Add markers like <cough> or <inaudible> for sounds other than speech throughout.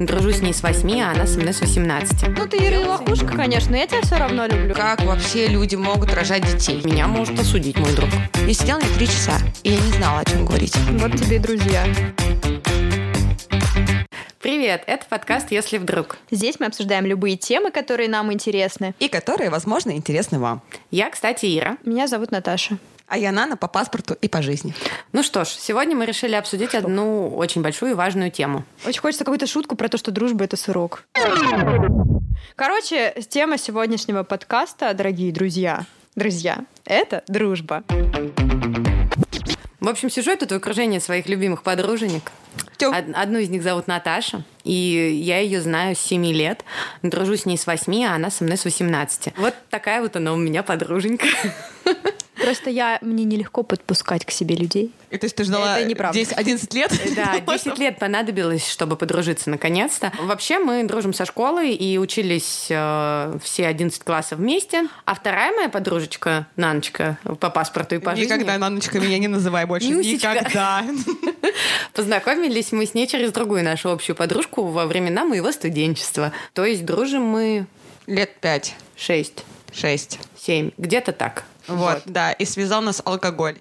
Дружу с ней с 8, а она со мной с 18. Ну ты, Ира, лохушка, конечно, но я тебя все равно люблю. Как вообще люди могут рожать детей? Меня может осудить мой друг. Я сидела на три часа, и я не знала, о чем говорить. Вот тебе и друзья. Привет, это подкаст «Если вдруг». Здесь мы обсуждаем любые темы, которые нам интересны. И которые, возможно, интересны вам. Я, кстати, Ира. Меня зовут Наташа. А я Нана по паспорту и по жизни. Ну что ж, сегодня мы решили обсудить одну очень большую и важную тему. Очень хочется какую-то шутку про то, что дружба — это сырок. Короче, тема сегодняшнего подкаста, дорогие друзья, друзья, это дружба. В общем, сижу я тут в окружении своих любимых подруженек. Од- Одну из них зовут Наташа, и я ее знаю с 7 лет. Дружу с ней с 8, а она со мной с 18. Вот такая вот она у меня подруженька. <laughs> Просто я, мне нелегко подпускать к себе людей. И то есть ты ждала Это неправда. 10-11 лет? <laughs> Да, <laughs> 10 лет понадобилось, чтобы подружиться наконец-то. Вообще мы дружим со школы и учились э, все 11 классов вместе. А вторая моя подружечка, Наночка, по паспорту и по жизни, Никогда, Наночка, меня не называй больше. Нюсечка. Никогда. <laughs> познакомились мы с ней через другую нашу общую подружку во времена моего студенчества. То есть дружим мы Лет пять, 6, шесть. 7, где-то так. Вот, да. И связал нас алкоголь.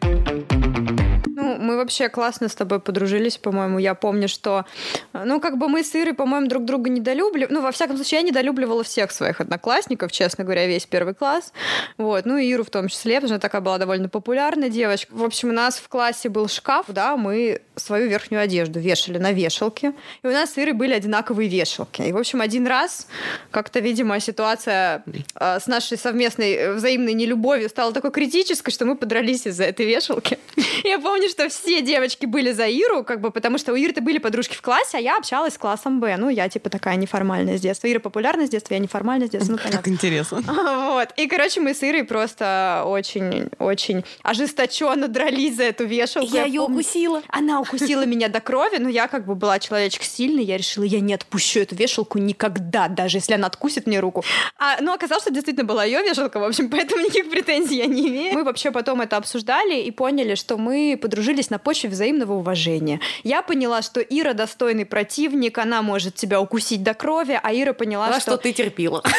Мы вообще классно с тобой подружились, по-моему. Я помню, что, ну, как бы мы с Ирой, по-моему, друг друга недолюбливали. Ну, во всяком случае, я недолюбливала всех своих одноклассников, честно говоря, весь первый класс. Вот. Ну, и Иру в том числе, потому что она такая была довольно популярная девочка. В общем, у нас в классе был шкаф, да, мы свою верхнюю одежду вешали на вешалке. И у нас с Ирой были одинаковые вешалки. И, в общем, один раз как-то, видимо, ситуация э, с нашей совместной э, взаимной нелюбовью стала такой критической, что мы подрались из-за этой вешалки. <laughs> Я помню, что все девочки были за Иру, как бы, потому что у Иры-то были подружки в классе, а я общалась с классом Б. Ну, я, типа, такая неформальная с детства. Ира популярная с детства, я неформальная с детства, ну, понятно. Как интересно. <laughs> Вот. И, короче, мы с Ирой просто очень-очень ожесточенно дрались за эту вешалку. помню. укусила. Она укусила <laughs> меня до крови, но я как бы была человечек сильный, я решила, я не отпущу эту вешалку никогда, даже если она откусит мне руку. А, ну, оказалось, что действительно была ее вешалка, в общем, <laughs> поэтому никаких претензий я не имею. Мы вообще потом это обсуждали и поняли, что мы подружились на почве взаимного уважения. Я поняла, что Ира достойный противник, она может тебя укусить до крови, а Ира поняла, А что... что ты терпела? <laughs>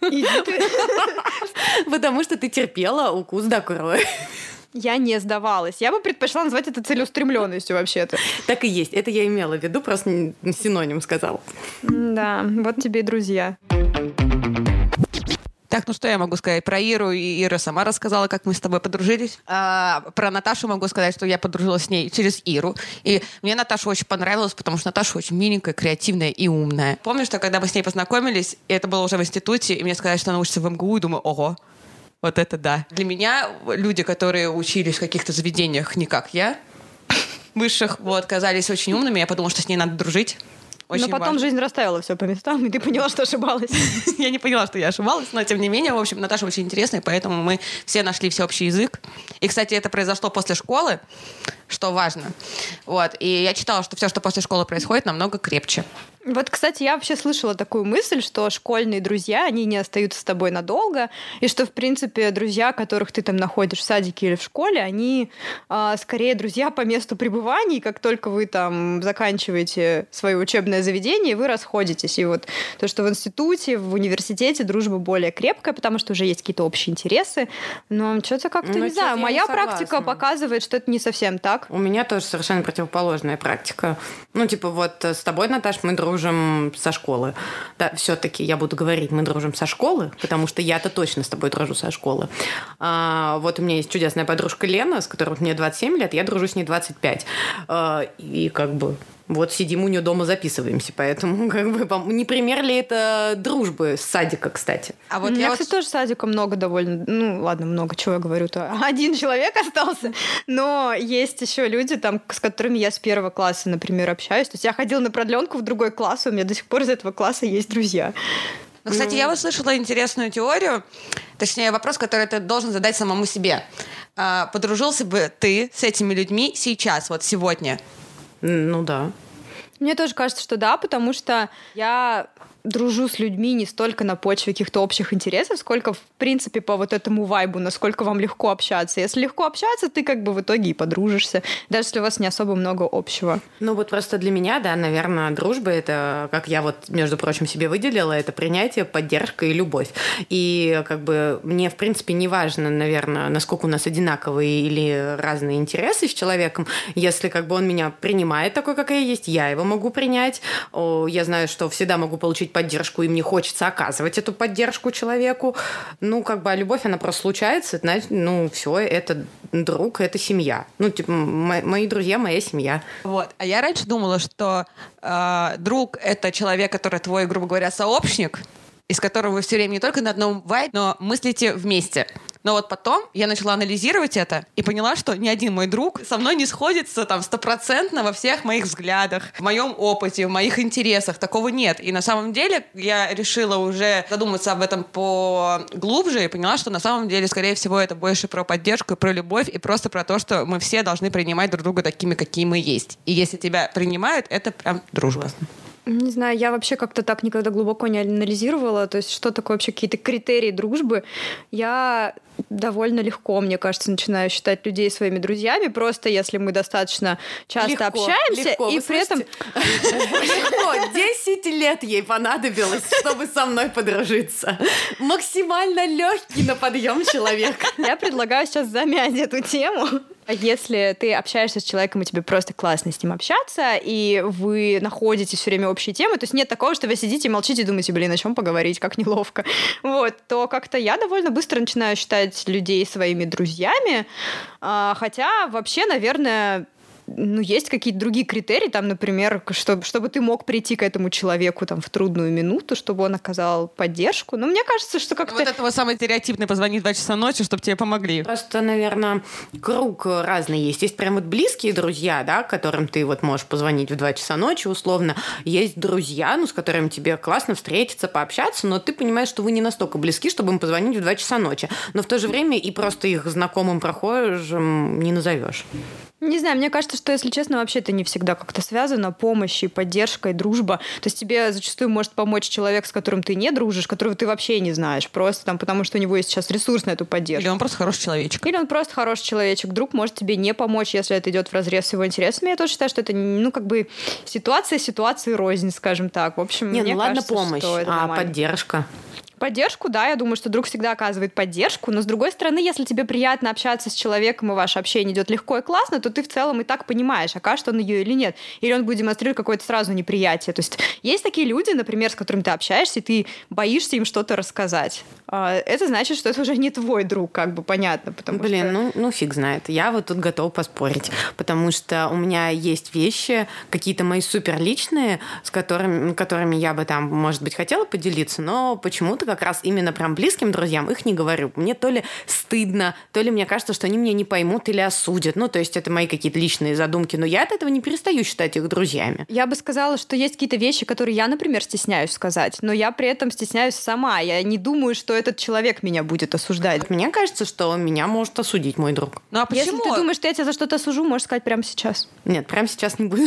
<laughs> Потому что ты терпела укус до крови. Я не сдавалась. Я бы предпочла назвать это целеустремленностью вообще-то. Так и есть. Это я имела в виду, просто синоним сказал. Да, вот тебе и друзья. Так, ну что я могу сказать? Про Иру Ира сама рассказала, как мы с тобой подружились. А, про Наташу могу сказать, что я подружилась с ней через Иру. И мне Наташа очень понравилась, потому что Наташа очень миленькая, креативная и умная. Помню, что когда мы с ней познакомились, и это было уже в институте, и мне сказали, что она учится в МГУ, и думаю, ого, вот это да. Для меня люди, которые учились в каких-то заведениях не как я, <laughs> высших, вот, казались очень умными. Я подумала, что с ней надо дружить. Очень но потом важно. жизнь расставила все по местам, и ты поняла, что ошибалась. <laughs> Я не поняла, что я ошибалась, но тем не менее, в общем, Наташа очень интересная, поэтому мы все нашли всеобщий язык. И, кстати, это произошло после школы, что важно. Вот. И я читала, что все, что после школы происходит, намного крепче. Вот, кстати, я вообще слышала такую мысль, что школьные друзья, они не остаются с тобой надолго, и что, в принципе, друзья, которых ты там находишь в садике или в школе, они а, скорее друзья по месту пребывания, и как только вы там заканчиваете свое учебное заведение, вы расходитесь. И вот то, что в институте, в университете дружба более крепкая, потому что уже есть какие-то общие интересы, но что-то как-то, Ну, не знаю, я не моя практика показывает, что это не совсем так. У меня тоже совершенно противоположная практика. Ну, типа, вот с тобой, Наташ, мы дружим со школы. Да, все-таки я буду говорить, мы дружим со школы, потому что я-то точно с тобой дружу со школы. А, вот у меня есть чудесная подружка Лена, с которой мне 27 лет, я дружу с ней 25. А, и как бы вот сидим у нее дома, записываемся, поэтому <laughs> как бы не пример ли это дружбы с садика, кстати? А У вот меня, я вот кстати, тоже садика много довольно. Ну, ладно, много, чего я говорю-то. <laughs> Один человек остался. Но есть еще люди, там, с которыми я с первого класса, например, общаюсь. То есть я ходила на продленку в другой класс, и у меня до сих пор из этого класса есть друзья. Ну, кстати, я услышала интересную теорию, точнее, вопрос, который ты должен задать самому себе. А, Подружился бы ты с этими людьми сейчас, вот сегодня? Ну да. Мне тоже кажется, что да, потому что я дружу с людьми не столько на почве каких-то общих интересов, сколько, в принципе, по вот этому вайбу, насколько вам легко общаться. Если легко общаться, ты как бы в итоге и подружишься, даже если у вас не особо много общего. Ну вот просто для меня, да, наверное, дружба — это, как я вот, между прочим, себе выделила, это принятие, поддержка и любовь. И как бы мне, в принципе, не важно, наверное, насколько у нас одинаковые или разные интересы с человеком. Если как бы он меня принимает такой, как я есть, я его могу принять. Я знаю, что всегда могу получить поддержку, и мне хочется оказывать эту поддержку человеку. Ну, как бы, а любовь, она просто случается, знаете, ну, все, это друг, это семья. Ну, типа, мои друзья, моя семья. Вот. А я раньше думала, что э, друг — это человек, который твой, грубо говоря, сообщник, из которого вы все время не только на одном вайбе, но мыслите вместе. Но вот потом я начала анализировать это и поняла, что ни один мой друг со мной не сходится там стопроцентно во всех моих взглядах, в моем опыте, в моих интересах. Такого нет. И на самом деле я решила уже задуматься об этом поглубже и поняла, что на самом деле, скорее всего, это больше про поддержку, про любовь и просто про то, что мы все должны принимать друг друга такими, какие мы есть. И если тебя принимают, это прям дружба. Не знаю, я вообще как-то так никогда глубоко не анализировала, то есть что такое вообще какие-то критерии дружбы. Я довольно легко, мне кажется, начинаю считать людей своими друзьями, просто если мы достаточно часто легко, общаемся, легко. и Вы при этом... Легко, 10 лет ей понадобилось, чтобы со мной подружиться. Максимально легкий на подъем человек. Я предлагаю сейчас замять эту тему. Если ты общаешься с человеком, и тебе просто классно с ним общаться, и вы находите все время общие темы, то есть нет такого, что вы сидите и молчите и думаете, блин, о чем поговорить, как неловко, <laughs> вот, то как-то я довольно быстро начинаю считать людей своими друзьями, а, хотя вообще, наверное, ну, есть какие-то другие критерии, там, например, чтобы, чтобы ты мог прийти к этому человеку там в трудную минуту, чтобы он оказал поддержку. Но мне кажется, что как-то... Вот этого самый стереотипный позвонить в 2 часа ночи, чтобы тебе помогли. Просто, наверное, круг разный есть. Есть прям вот близкие друзья, да, которым ты вот можешь позвонить в 2 часа ночи, условно. Есть друзья, ну, с которыми тебе классно встретиться, пообщаться, но ты понимаешь, что вы не настолько близки, чтобы им позвонить в 2 часа ночи. Но в то же время и просто их знакомым прохожим не назовешь. Не знаю, мне кажется, что, если честно, вообще это не всегда как-то связано. Помощь и поддержка, и дружба. То есть тебе зачастую может помочь человек, с которым ты не дружишь, которого ты вообще не знаешь. Просто там, потому что у него есть сейчас ресурс на эту поддержку. Или он просто хороший человечек. Или он просто хороший человечек. Друг может тебе не помочь, если это идет в разрез с его интересами. Я тоже считаю, что это, ну, как бы ситуация ситуации рознь, скажем так. В общем, не, мне ну кажется, ладно помощь, а нормально. поддержка поддержку, да, я думаю, что друг всегда оказывает поддержку, но с другой стороны, если тебе приятно общаться с человеком, и ваше общение идет легко и классно, то ты в целом и так понимаешь, окажет он ее или нет. Или он будет демонстрировать какое-то сразу неприятие. То есть есть такие люди, например, с которыми ты общаешься, и ты боишься им что-то рассказать. А, это значит, что это уже не твой друг, как бы понятно. Потому Блин, что... ну, ну фиг знает. Я вот тут готова поспорить, потому что у меня есть вещи, какие-то мои супер личные, с которыми, которыми я бы там, может быть, хотела поделиться, но почему-то как раз именно прям близким друзьям их не говорю. Мне то ли стыдно, то ли мне кажется, что они меня не поймут или осудят. Ну, то есть это мои какие-то личные задумки, но я от этого не перестаю считать их друзьями. Я бы сказала, что есть какие-то вещи, которые я, например, стесняюсь сказать, но я при этом стесняюсь сама. Я не думаю, что этот человек меня будет осуждать. Мне кажется, что меня может осудить мой друг. Ну а почему? Если ты думаешь, что я тебя за что-то осужу, можешь сказать прямо сейчас. Нет, прямо сейчас не буду.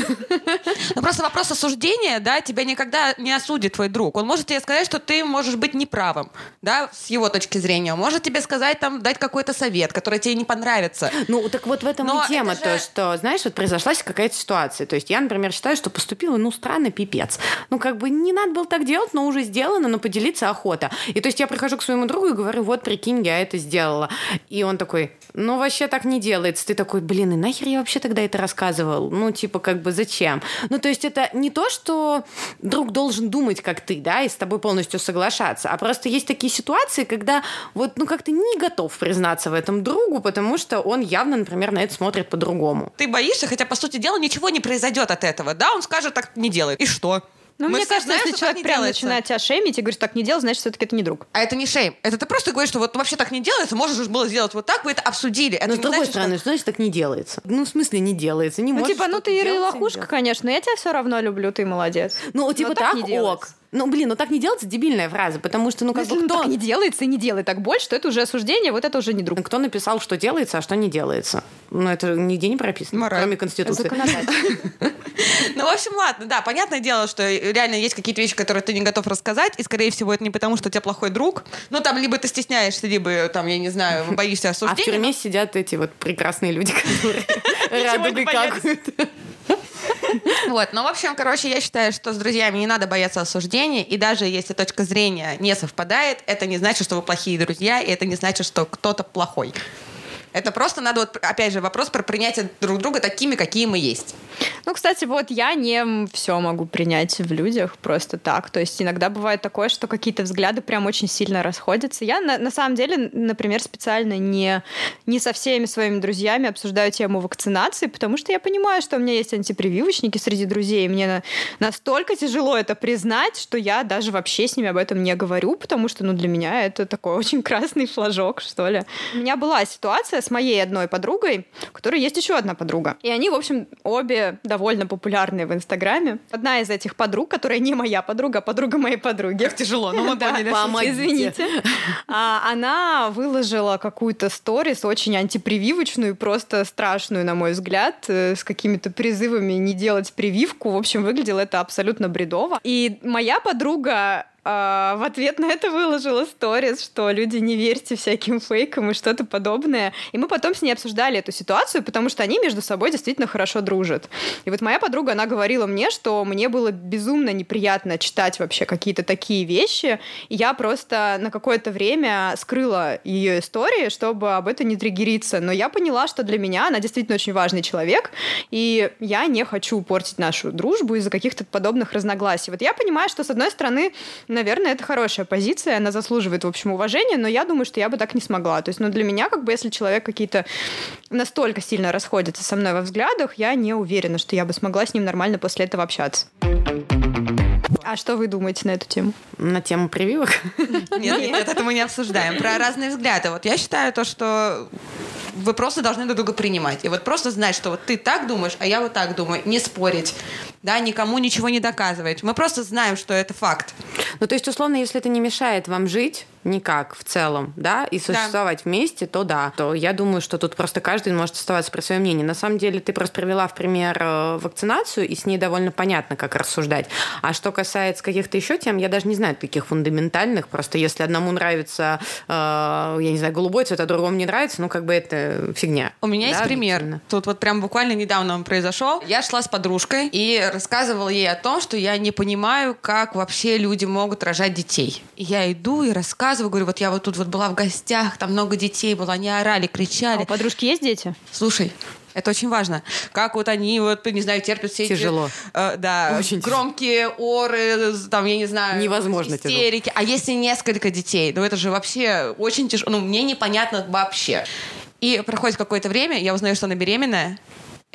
Ну просто вопрос осуждения, да, тебя никогда не осудит твой друг. Он может тебе сказать, что ты можешь быть неправым да, с его точки зрения. Он может тебе сказать, там, дать какой-то совет, который тебе не понравится. Ну, так вот в этом Но и тема, же... то, что, знаешь, вот произошла какая-то ситуация. То есть я, например, считаю, что поступила, ну, странно, пипец. Ну, как бы не надо было так делать, но уже сделано, но поделиться охота. И то есть я прихожу к своему другу и говорю, вот, прикинь, я это сделала. И он такой, ну, вообще так не делается. Ты такой, блин, и нахер я вообще тогда это рассказывал? Ну, типа, как бы, зачем? Ну, то есть это не то, что друг должен думать, как ты, да, и с тобой полностью соглашаться, а просто есть такие ситуации, когда вот, ну, как-то не готов признаться в этом другу, потому что он явно, например, на это смотрит по-другому. Ты боишься, хотя, по сути дела, ничего не произойдет от этого, да? Он скажет, так не делает. И что? Ну, мне кажется, знаем, если человек прям делается. начинает тебя шеймить и говорит, так не делай, значит, все-таки это не друг. А это не шейм. Это ты просто говоришь, что вот вообще так не делается, можешь же было сделать вот так, вы это обсудили. Это но с другой значит, стороны, что... значит так не делается? Ну, в смысле не делается, не Ну, можешь типа, ну ты и лохушка, конечно, я тебя все равно люблю, ты молодец. Ну, типа но так, так ок. Ну, блин, ну так не делается дебильная фраза, потому что, ну, как Если бы ну, кто... так не делается и не делай так больше, то это уже осуждение, вот это уже не друг. Кто написал, что делается, а что не делается? Ну, это нигде не прописано, Мораль. кроме Конституции. <laughs> Ну, в общем, ладно, да, понятное дело, что реально есть какие-то вещи, которые ты не готов рассказать, и, скорее всего, это не потому, что у тебя плохой друг. Ну, там, либо ты стесняешься, либо, там, я не знаю, боишься А в осуждения. тюрьме сидят эти вот прекрасные люди, <laughs> которые боятся. какают. <laughs> Вот, ну, в общем, короче, я считаю, что с друзьями не надо бояться осуждения, и даже если точка зрения не совпадает, это не значит, что вы плохие друзья, и это не значит, что кто-то плохой. Это просто надо, вот, опять же, вопрос про принятие друг друга такими, какие мы есть. Ну, кстати, вот я не все могу принять в людях просто так. То есть иногда бывает такое, что какие-то взгляды прям очень сильно расходятся. Я на, на самом деле, например, специально не, не со всеми своими друзьями обсуждаю тему вакцинации, потому что я понимаю, что у меня есть антипрививочники среди друзей, и мне на- настолько тяжело это признать, что я даже вообще с ними об этом не говорю, потому что, ну, для меня это такой <laughs> очень красный флажок, что ли. У меня была ситуация с моей одной подругой, у которой есть еще одна подруга. И они, в общем, обе довольно популярные в Инстаграме. Одна из этих подруг, которая не моя подруга, а подруга моей подруги. Как тяжело, ну мы <laughs> поняли. Извините. А, она выложила какую-то сторис очень антипрививочную, просто страшную, на мой взгляд, э, с какими-то призывами не делать прививку. В общем, выглядело это абсолютно бредово. И моя подруга в ответ на это выложила сторис, что люди не верьте всяким фейкам и что-то подобное. И мы потом с ней обсуждали эту ситуацию, потому что они между собой действительно хорошо дружат. И вот моя подруга, она говорила мне, что мне было безумно неприятно читать вообще какие-то такие вещи, и я просто на какое-то время скрыла ее истории, чтобы об этом не триггериться. Но я поняла, что для меня она действительно очень важный человек, и я не хочу портить нашу дружбу из-за каких-то подобных разногласий. Вот я понимаю, что, с одной стороны, наверное, это хорошая позиция, она заслуживает, в общем, уважения, но я думаю, что я бы так не смогла. То есть, ну, для меня, как бы, если человек какие-то настолько сильно расходится со мной во взглядах, я не уверена, что я бы смогла с ним нормально после этого общаться. А что вы думаете на эту тему? На тему прививок. Нет, нет, это мы не обсуждаем. Про разные взгляды. Вот я считаю то, что вы просто должны друг друга принимать. И вот просто знать, что вот ты так думаешь, а я вот так думаю. Не спорить. Да, никому ничего не доказывать. Мы просто знаем, что это факт. Ну, то есть, условно, если это не мешает вам жить никак в целом, да, и существовать вместе, то да. То я думаю, что тут просто каждый может оставаться при своем мнении. На самом деле, ты просто привела в пример э, вакцинацию, и с ней довольно понятно, как рассуждать. А что касается каких-то еще тем, я даже не знаю таких фундаментальных. Просто если одному нравится, э, я не знаю, голубой цвет, а другому не нравится, ну, как бы это фигня. У меня есть Да, пример. объективно. Тут вот прям буквально недавно он произошел. Я шла с подружкой и рассказывала ей о том, что я не понимаю, как вообще люди могут рожать детей. Я иду и рассказываю, говорю, вот я вот тут вот была в гостях, там много детей было, они орали, А кричали. у подружки есть дети? Слушай, это очень важно. Как вот они, вот, не знаю, терпят все Тяжело. эти... э, да, Очень тяжело. громкие оры, там, я не знаю... Невозможно тяжело. истерики. А если несколько детей? Ну, это же вообще очень тяжело. Ну, мне непонятно вообще. И проходит какое-то время, я узнаю, что она беременная,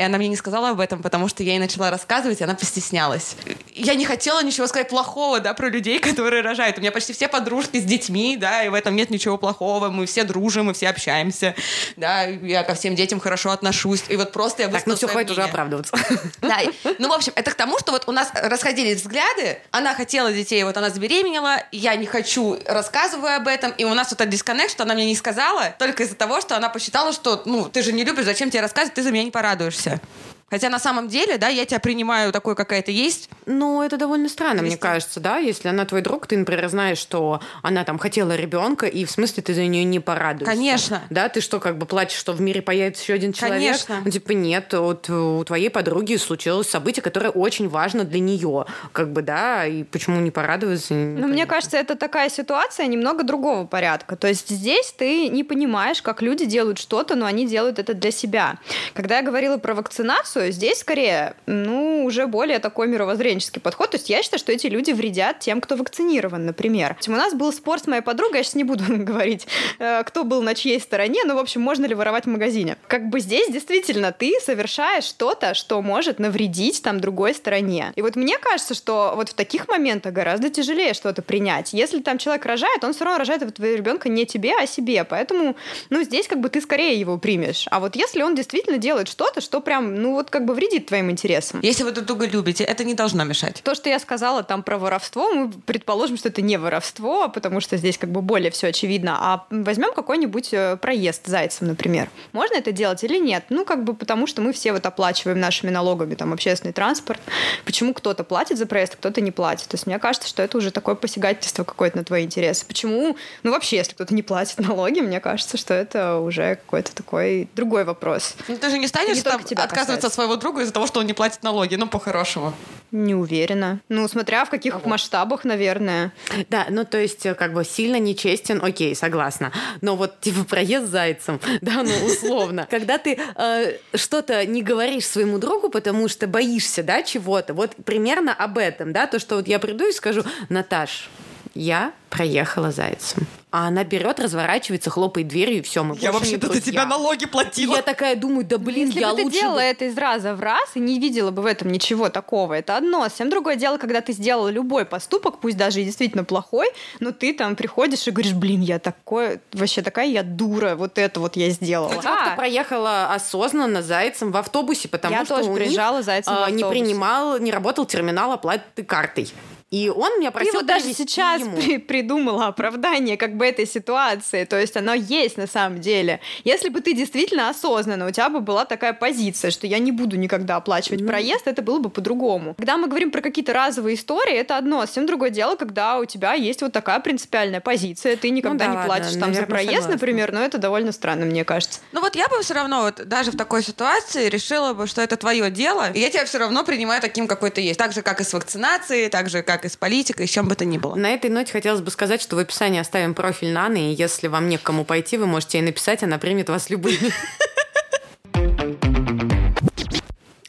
и она мне не сказала об этом, потому что я ей начала рассказывать, и она постеснялась. Я не хотела ничего сказать плохого, да, про людей, <laughs> которые рожают. У меня почти все подружки с детьми, да, и в этом нет ничего плохого. Мы все дружим, мы все общаемся, да, я ко всем детям хорошо отношусь. И вот просто я Так, ну все, хватит уже оправдываться. <laughs> Да, ну, в общем, это к тому, что вот у нас расходились взгляды, она хотела детей, вот она забеременела, я не хочу, рассказываю об этом, и у нас вот этот дисконнект, что она мне не сказала, только из-за того, что она посчитала, что, ну, ты же не любишь, зачем тебе рассказывать, ты за меня не порадуешься. Okay. Хотя на самом деле, да, я тебя принимаю такой, какая ты есть. Ну, это довольно странно, мне кажется, да, если она твой друг, ты, например, знаешь, что она там хотела ребенка, и в смысле ты за нее не порадуешься. Конечно. Да, ты что, как бы плачешь, что в мире появится еще один человек? Конечно. Ну, типа, нет, вот у твоей подруги случилось событие, которое очень важно для нее, как бы, да, и почему не порадоваться? Ну, мне кажется, это такая ситуация немного другого порядка. То есть здесь ты не понимаешь, как люди делают что-то, но они делают это для себя. Когда я говорила про вакцинацию, здесь скорее, ну, уже более такой мировоззренческий подход. То есть я считаю, что эти люди вредят тем, кто вакцинирован, например. У нас был спор с моей подругой, я сейчас не буду <laughs> говорить, э, кто был на чьей стороне, но, в общем, можно ли воровать в магазине. Как бы здесь действительно ты совершаешь что-то, что может навредить там другой стороне. И вот мне кажется, что вот в таких моментах гораздо тяжелее что-то принять. Если там человек рожает, он все равно рожает этого ребенка не тебе, а себе. Поэтому, ну, здесь как бы ты скорее его примешь. А вот если он действительно делает что-то, что прям, ну вот как бы вредит твоим интересам. Если вы друг друга любите, это не должно мешать. То, что я сказала там про воровство, мы предположим, что это не воровство, потому что здесь как бы более все очевидно. А возьмем какой-нибудь э, проезд зайцем, например. Можно это делать или нет? Ну, как бы потому, что мы все вот оплачиваем нашими налогами там общественный транспорт. Почему кто-то платит за проезд, а кто-то не платит? То есть мне кажется, что это уже такое посягательство какое-то на твои интересы. Почему? Ну, вообще, если кто-то не платит <laughs> налоги, мне кажется, что это уже какой-то такой другой вопрос. Ну, ты же не станешь не там отказываться от своего друга из-за того, что он не платит налоги, ну, по-хорошему. Не уверена. Ну, смотря в каких Ого. масштабах, наверное. Да, ну, то есть, э, как бы сильно нечестен, окей, согласна. Но вот, типа, проезд зайцем, <laughs> да, ну, условно. Когда ты э, что-то не говоришь своему другу, потому что боишься, да, чего-то, вот примерно об этом, да, то, что вот я приду и скажу, Наташ, я проехала зайцем. А она берет, разворачивается, хлопает дверью, и все, мы Я вообще-то за тебя налоги платила. Я такая думаю, да блин, Если я бы лучше... ты делала бы... это из раза в раз и не видела бы в этом ничего такого, это одно. Совсем другое дело, когда ты сделала любой поступок, пусть даже и действительно плохой, но ты там приходишь и говоришь, блин, я такой, вообще такая я дура, вот это вот я сделала. Я как-то проехала осознанно зайцем в автобусе, потому я что тоже у приезжала них зайцем в а, не принимал, не работал терминал оплаты картой. И он меня просил Ты вот даже сейчас ему. при- придумала оправдание как бы этой ситуации, то есть оно есть на самом деле. Если бы ты действительно осознанно, у тебя бы была такая позиция, что я не буду никогда оплачивать Ну. проезд, это было бы по-другому. Когда мы говорим про какие-то разовые истории, это одно, совсем другое дело, когда у тебя есть вот такая принципиальная позиция, ты никогда да, не платишь там за проезд, согласна. например, но это довольно странно, мне кажется. Ну вот я бы все равно вот даже в такой ситуации решила бы, что это твое дело, и я тебя все равно принимаю таким, какой ты есть. Так же, как и с вакцинацией, так же, как и с политикой, с чем бы то ни было. На этой ноте хотелось бы сказать, что в описании оставим профиль Наны, и если вам не к кому пойти, вы можете ей написать, она примет вас любыми. <laughs>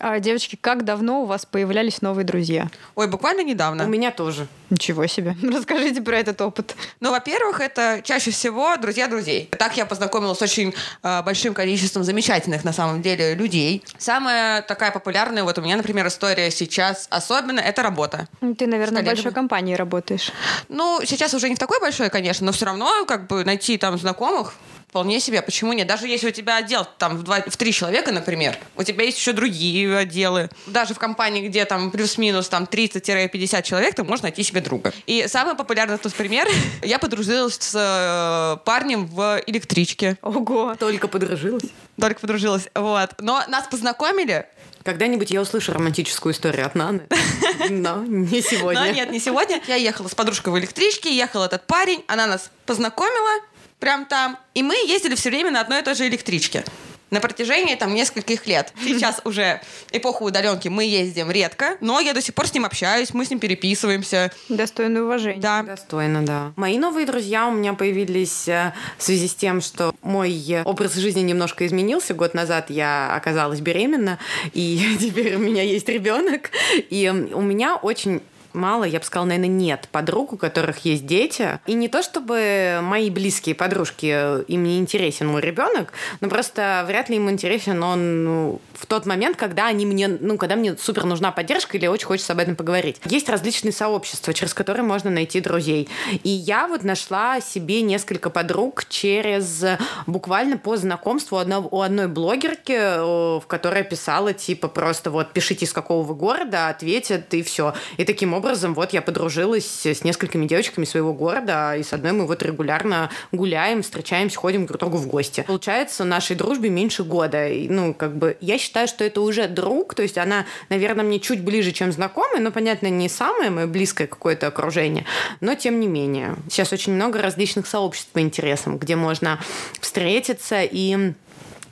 А, девочки, как давно у вас появлялись новые друзья? Ой, буквально недавно. У меня тоже. Ничего себе. <laughs> Расскажите про этот опыт. Ну, во-первых, это чаще всего друзья друзей. Так я познакомилась с очень э, большим количеством замечательных, на самом деле, людей. Самая такая популярная, вот у меня, например, история сейчас особенно, это работа. Ты, наверное, в большой компании работаешь. Ну, сейчас уже не в такой большой, конечно, но все равно, как бы, найти там знакомых Вполне себе, почему нет? Даже если у тебя отдел там в, два, в три человека, например, у тебя есть еще другие отделы. Даже в компании, где там плюс-минус там 30-50 человек, ты можешь найти себе друга. И самый популярный тут пример, <laughs> я подружилась с э, парнем в электричке. Ого. Только подружилась. Только подружилась, вот. Но нас познакомили, Когда-нибудь я услышу романтическую историю от Наны. <laughs> Но не сегодня. но нет, не сегодня. Я ехала с подружкой в электричке, ехал этот парень, она нас познакомила прям там, и мы ездили все время на одной и той же электричке. На протяжении там нескольких лет. Сейчас <laughs> уже эпоху удаленки мы ездим редко, но я до сих пор с ним общаюсь, мы с ним переписываемся. Достойное уважение. Да. Достойно, да. Мои новые друзья у меня появились э, в связи с тем, что мой э, образ жизни немножко изменился. Год назад я оказалась беременна, и <laughs> теперь у меня есть ребенок. И у меня очень мало, я бы сказала, наверное, нет подруг, у которых есть дети. И не то, чтобы мои близкие подружки, э, им не интересен мой ребенок, но просто вряд ли им интересен он ну, в тот момент, когда они мне, ну, когда мне супер нужна поддержка или очень хочется об этом поговорить. Есть различные сообщества, через которые можно найти друзей. И я вот нашла себе несколько подруг через буквально по знакомству одного, у одной блогерки, э, в которой писала типа просто вот пишите из какого вы города, ответят и все. И таким образом вот я подружилась с несколькими девочками своего города, и с одной мы вот регулярно гуляем, встречаемся, ходим друг к другу в гости. Получается, нашей дружбе меньше года. И, ну, как бы, я считаю, что это уже друг, то есть она, наверное, мне чуть ближе, чем знакомый, но, понятно, не самое мое близкое какое-то окружение, но тем не менее. Сейчас очень много различных сообществ по интересам, где можно встретиться и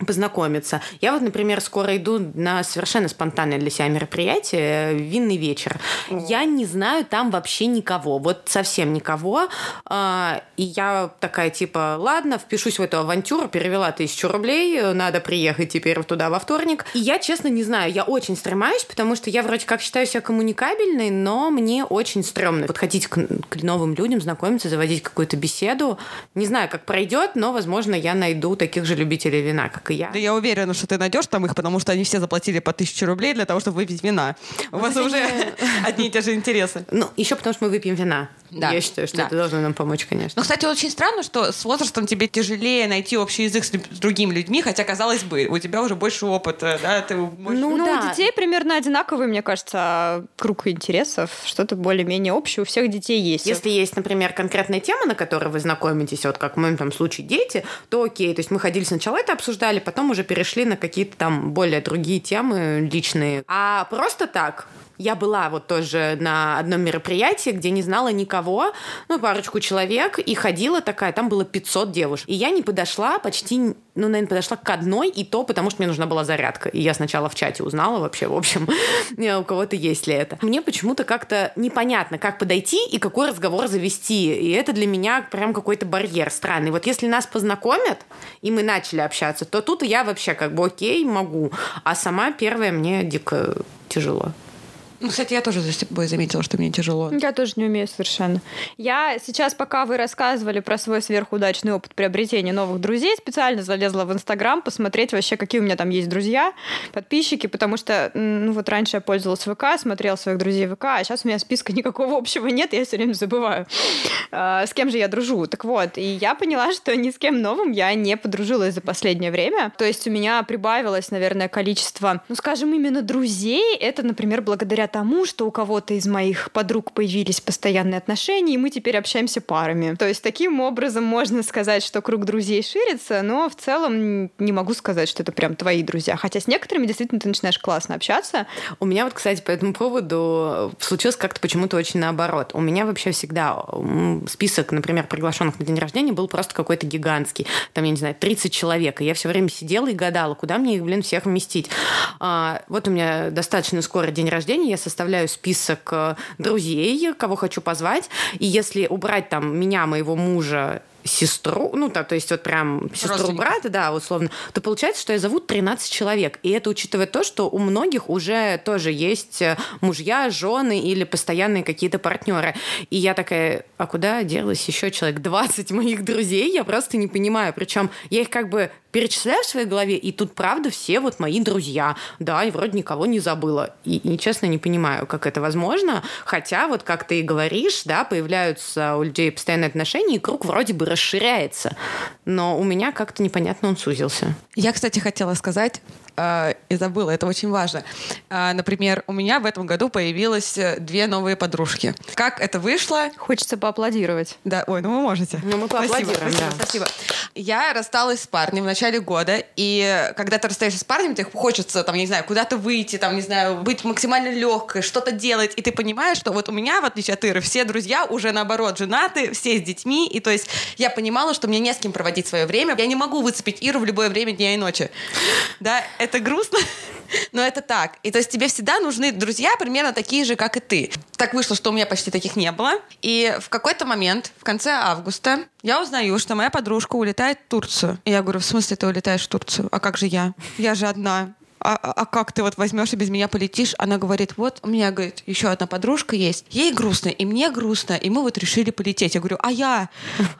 познакомиться. Я вот, например, скоро иду на совершенно спонтанное для себя мероприятие «Винный вечер». Я не знаю там вообще никого, вот совсем никого. А, И я такая, типа, ладно, впишусь в эту авантюру, перевела тысячу рублей, надо приехать теперь туда во вторник. И я, честно, не знаю, я очень стремаюсь, потому что я вроде как считаю себя коммуникабельной, но мне очень стрёмно подходить к, к новым людям, знакомиться, заводить какую-то беседу. Не знаю, как пройдет, но, возможно, я найду таких же любителей вина, как только я. Да я уверена, что ты найдешь там их, потому что они все заплатили по тысяче рублей для того, чтобы выпить вина. У вас уже <laughs> одни и те же интересы. Ну, еще потому что мы выпьем вина. Да. Я считаю, что Да. это должно нам помочь, конечно. Но, кстати, очень странно, что с возрастом тебе тяжелее найти общий язык с, с другими людьми, хотя, казалось бы, у тебя уже больше опыта, да, ты можешь... Ну, Ну, да. у детей примерно одинаковый, мне кажется, круг интересов, что-то более-менее общее у всех детей есть. Если есть, например, конкретная тема, на которой вы знакомитесь, вот как в моем там случае дети, то окей. То есть мы ходили сначала это обсуждали, потом уже перешли на какие-то там более другие темы личные. А просто так, я была вот тоже на одном мероприятии, где не знала никого, ну, парочку человек, и ходила такая, там было 500 девушек. И я не подошла почти, ну, наверное, подошла к одной, и то потому, что мне нужна была зарядка. И я сначала в чате узнала вообще, в общем, <laughs> у кого-то есть ли это. Мне почему-то как-то непонятно, как подойти и какой разговор завести. И это для меня прям какой-то барьер странный. Вот если нас познакомят, и мы начали общаться, то тут я вообще как бы окей, могу. А сама первая мне дико тяжело. Ну, кстати, я тоже за собой заметила, что мне тяжело. Я тоже не умею совершенно. Я сейчас, пока вы рассказывали про свой сверхудачный опыт приобретения новых друзей, специально залезла в Инстаграм посмотреть вообще, какие у меня там есть друзья, подписчики, потому что, ну вот раньше я пользовалась ВК, смотрела своих друзей ВК, а сейчас у меня списка <laughs> никакого общего нет, я все время забываю, а, с кем же я дружу. Так вот, и я поняла, что ни с кем новым я не подружилась за последнее время. То есть у меня прибавилось, наверное, количество, ну, скажем, именно друзей. Это, например, благодаря тому, что у кого-то из моих подруг появились постоянные отношения, и мы теперь общаемся парами. То есть таким образом можно сказать, что круг друзей ширится, но в целом не могу сказать, что это прям твои друзья. Хотя с некоторыми действительно ты начинаешь классно общаться. У меня вот, кстати, по этому поводу случилось как-то почему-то очень наоборот. У меня вообще всегда список, например, приглашенных на день рождения был просто какой-то гигантский. Там, я не знаю, 30 человек. И я все время сидела и гадала, куда мне их, блин, всех вместить. А, вот у меня достаточно скоро день рождения, я составляю список э, друзей, кого хочу позвать. И если убрать там меня, моего мужа, сестру, ну, да, то есть вот прям сестру брата, да, условно, то получается, что я зову 13 человек. И это учитывая то, что у многих уже тоже есть э, мужья, жены или постоянные какие-то партнеры. И я такая, а куда делось еще человек 20 моих друзей? Я просто не понимаю. Причем я их как бы перечисляю в своей голове, и тут, правда, все вот мои друзья. Да, и вроде никого не забыла. И, и, честно, не понимаю, как это возможно. Хотя, вот как ты и говоришь, да, появляются у людей постоянные отношения, и круг вроде бы расширяется. Но у меня как-то непонятно он сузился. Я, кстати, хотела сказать, э, и забыла, это очень важно. Э, Например, у меня в этом году появилось э, две новые подружки. Как это вышло? Хочется поаплодировать. Да, ой, ну вы можете. Ну, мы Спасибо, поаплодируем, спасибо, да. спасибо. Я рассталась с парнем в начале года, и когда ты расстаешься с парнем, тебе хочется, там, не знаю, куда-то выйти, там, не знаю, быть максимально легкой, что-то делать, и ты понимаешь, что вот у меня, в отличие от Иры, все друзья уже, наоборот, женаты, все с детьми, и то есть я понимала, что мне не с кем проводить свое время, я не могу выцепить Иру в любое время дня и ночи. Да, это грустно, <laughs> но это так. И то есть тебе всегда нужны друзья примерно такие же, как и ты. Так вышло, что у меня почти таких не было. И в какой-то момент, в конце августа, я узнаю, что моя подружка улетает в Турцию. И я говорю, в смысле ты улетаешь в Турцию? А как же я? Я же одна. А, а- как ты вот возьмешь и без меня полетишь? Она говорит, вот у меня, говорит, еще одна подружка есть. Ей грустно, и мне грустно, и мы вот решили полететь. Я говорю, а я?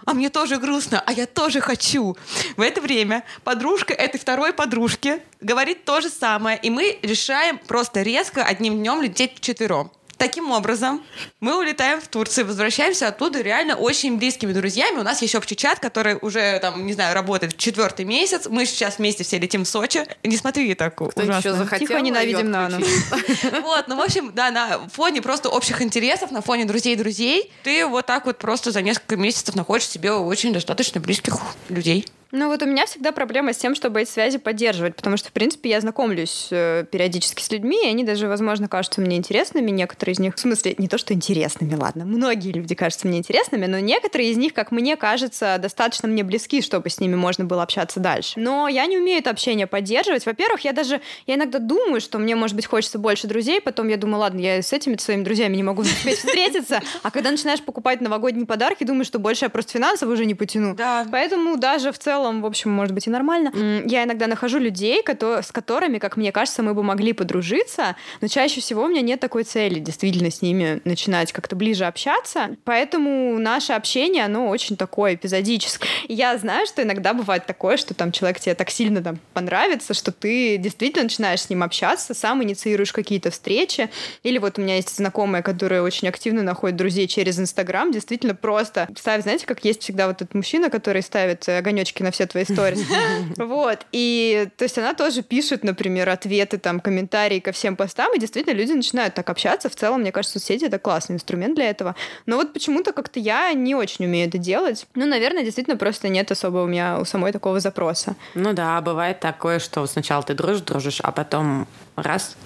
А мне тоже грустно, а я тоже хочу. В это время подружка этой второй подружки говорит то же самое, и мы решаем просто резко одним днем лететь вчетвером. Таким образом, мы улетаем в Турцию, возвращаемся оттуда реально очень близкими друзьями. У нас есть общий чат, который уже, там, не знаю, работает четвертый месяц. Мы сейчас вместе все летим в Сочи. Не смотри так Кто ужасно. еще захотел Тихо ненавидим Нану. <laughs> Вот, ну, в общем, да, на фоне просто общих интересов, на фоне друзей-друзей, ты вот так вот просто за несколько месяцев находишь себе очень достаточно близких людей. Ну вот у меня всегда проблема с тем, чтобы эти связи поддерживать, потому что, в принципе, я знакомлюсь э, периодически с людьми, и они даже, возможно, кажутся мне интересными, некоторые из них, в смысле, не то, что интересными, ладно, многие люди кажутся мне интересными, но некоторые из них, как мне кажется, достаточно мне близки, чтобы с ними можно было общаться дальше. Но я не умею это общение поддерживать. Во-первых, я даже, я иногда думаю, что мне, может быть, хочется больше друзей, потом я думаю, ладно, я с этими своими друзьями не могу <laughs> успеть встретиться, а когда начинаешь покупать новогодние подарки, думаю, что больше я просто финансово уже не потяну. Да. Поэтому даже в целом целом, в общем, может быть и нормально. Я иногда нахожу людей, с которыми, как мне кажется, мы бы могли подружиться, но чаще всего у меня нет такой цели действительно с ними начинать как-то ближе общаться. Поэтому наше общение, оно очень такое эпизодическое. Я знаю, что иногда бывает такое, что там человек тебе так сильно там понравится, что ты действительно начинаешь с ним общаться, сам инициируешь какие-то встречи. Или вот у меня есть знакомая, которая очень активно находит друзей через Инстаграм, действительно просто ставит, знаете, как есть всегда вот этот мужчина, который ставит огонечки на все твои истории. <laughs> Вот. И то есть она тоже пишет, например, ответы, там, комментарии ко всем постам, и действительно люди начинают так общаться. В целом, мне кажется, соцсети — это классный инструмент для этого. Но вот почему-то как-то я не очень умею это делать. Ну, наверное, действительно просто нет особо у меня у самой такого запроса. Ну да, бывает такое, что сначала ты дружишь, дружишь, а потом раз —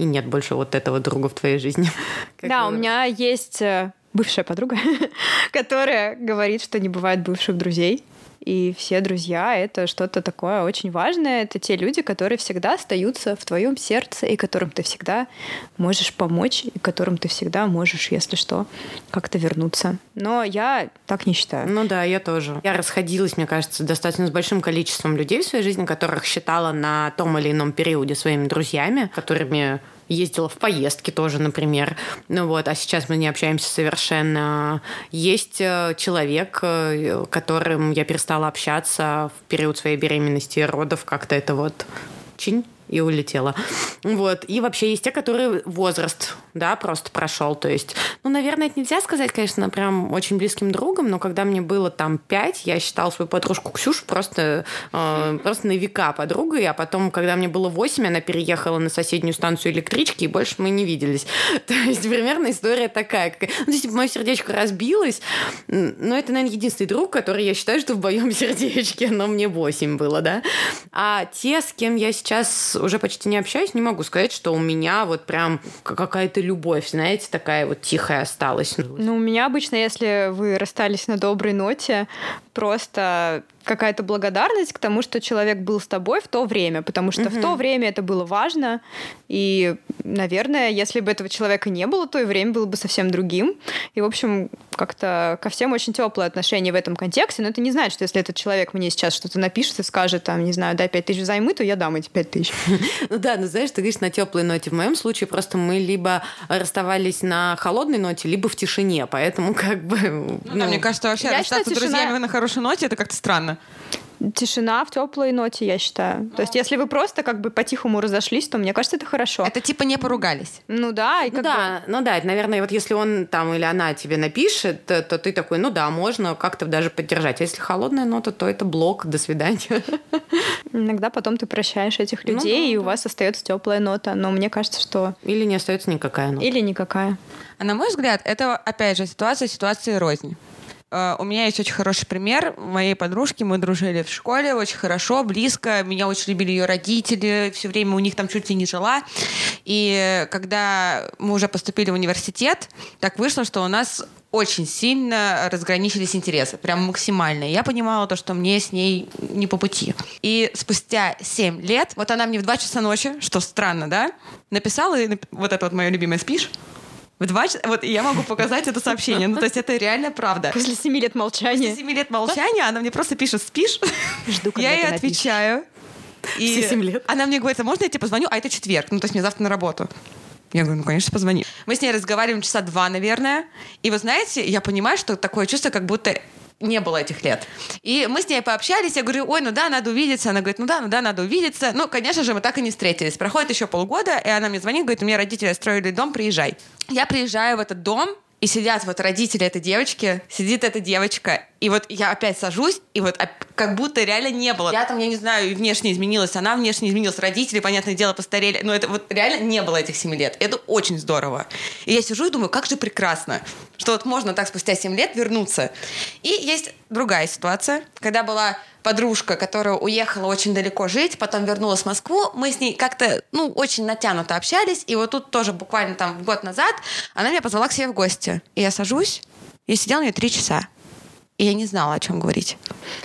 и нет больше вот этого друга в твоей жизни. <laughs> Да, у меня есть э, бывшая подруга, <laughs> которая говорит, что не бывает бывших друзей. И все друзья — это что-то такое очень важное. Это те люди, которые всегда остаются в твоем сердце, и которым ты всегда можешь помочь, и которым ты всегда можешь, если что, как-то вернуться. Но я так не считаю. Ну да, я тоже. Я расходилась, мне кажется, достаточно с большим количеством людей в своей жизни, которых считала на том или ином периоде своими друзьями, которыми ездила в поездки тоже, например. Ну вот, а сейчас мы не общаемся совершенно. Есть э, человек, э, которым я перестала общаться в период своей беременности и родов, как-то это вот чин и улетела. Вот. И вообще есть те, которые возраст, да, просто прошел. То есть, ну, наверное, это нельзя сказать, конечно, прям очень близким другом, но когда мне было там пять, я считала свою подружку Ксюшу просто, э, просто на века подругой, а потом, когда мне было восемь, она переехала на соседнюю станцию электрички, и больше мы не виделись. <laughs> То есть, примерно история такая. Ну, то есть, мое сердечко разбилось, но это, наверное, единственный друг, который я считаю, что в моем <laughs> сердечке, но мне восемь было, да. А те, с кем я сейчас уже почти не общаюсь, не могу сказать, что у меня вот прям какая-то любовь, знаете, такая вот тихая осталась. Ну, у меня обычно, если вы расстались на доброй ноте, просто какая-то благодарность к тому, что человек был с тобой в то время, потому что угу. в то время это было важно, и, наверное, если бы этого человека не было, то и время было бы совсем другим. И, в общем, как-то ко всем очень теплое отношение в этом контексте, но это не значит, что если этот человек мне сейчас что-то напишет и скажет, там, не знаю, дай 5 тысяч займы, то я дам эти 5 тысяч. <laughs> Ну да, ну знаешь, ты говоришь на теплой ноте. В моем случае просто мы либо расставались на холодной ноте, либо в тишине, поэтому как бы... Ну, мне кажется, вообще расстаться с друзьями на хорошей ноте, это как-то странно тишина в теплой ноте, я считаю. То есть, если вы просто как бы по-тихому разошлись, то мне кажется, это хорошо. Это типа не поругались. Ну да, и как да, бы... ну да, это, наверное, вот если он там или она тебе напишет, то, то ты такой, ну да, можно как-то даже поддержать. А если холодная нота, то это блок, до свидания. Иногда потом ты прощаешь этих ну людей, ну, да, и да. у вас остается теплая нота. Но мне кажется, что... Или не остается никакая нота. Или никакая. А на мой взгляд, это, опять же, ситуация ситуации рознь. Uh, у меня есть очень хороший пример моей подружки. Мы дружили в школе очень хорошо, близко. Меня очень любили ее родители. Все время у них там чуть ли не жила. И когда мы уже поступили в университет, так вышло, что у нас очень сильно разграничились интересы, прям максимально. Я понимала то, что мне с ней не по пути. И спустя 7 лет, вот она мне в 2 часа ночи, что странно, да, написала, вот это вот мое любимое «Спишь?» В два часа... Вот я могу показать это сообщение. Ну, то есть это реально правда. После семи лет молчания. После семи лет молчания она мне просто пишет «спишь?». Жду, когда Я ей отвечаю. И Все 7 лет. Она мне говорит, а можно я тебе позвоню? А это четверг. Ну, то есть мне завтра на работу. Я говорю, ну, конечно, позвони. Мы с ней разговариваем часа два, наверное. И вы знаете, я понимаю, что такое чувство, как будто не было этих лет. И мы с ней пообщались, я говорю, ой, ну да, надо увидеться. Она говорит, ну да, ну да, надо увидеться. Ну, конечно же, мы так и не встретились. Проходит еще полгода, и она мне звонит, говорит, у меня родители строили дом, приезжай. Я приезжаю в этот дом, и сидят вот родители этой девочки, сидит эта девочка, и вот я опять сажусь, и вот как будто реально не было. Я там, я не знаю, внешне изменилась, она внешне изменилась, родители, понятное дело, постарели, но это вот реально не было этих семи лет. Это очень здорово. И я сижу и думаю, как же прекрасно, что вот можно так спустя семь лет вернуться. И есть другая ситуация, когда была подружка, которая уехала очень далеко жить, потом вернулась в Москву. Мы с ней как-то, ну, очень натянуто общались. И вот тут тоже буквально там год назад она меня позвала к себе в гости. И я сажусь, и сидела у нее три часа. И я не знала, о чем говорить.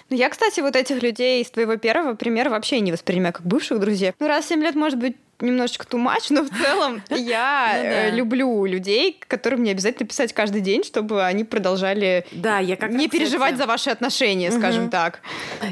Ну, я, кстати, вот этих людей из твоего первого примера вообще не воспринимаю как бывших друзей. Ну, раз в 7 лет может быть немножечко too much, но в целом <laughs> я Ну э, да. люблю людей, которым не обязательно писать каждый день, чтобы они продолжали Да, я как не переживать за ваши отношения, скажем так.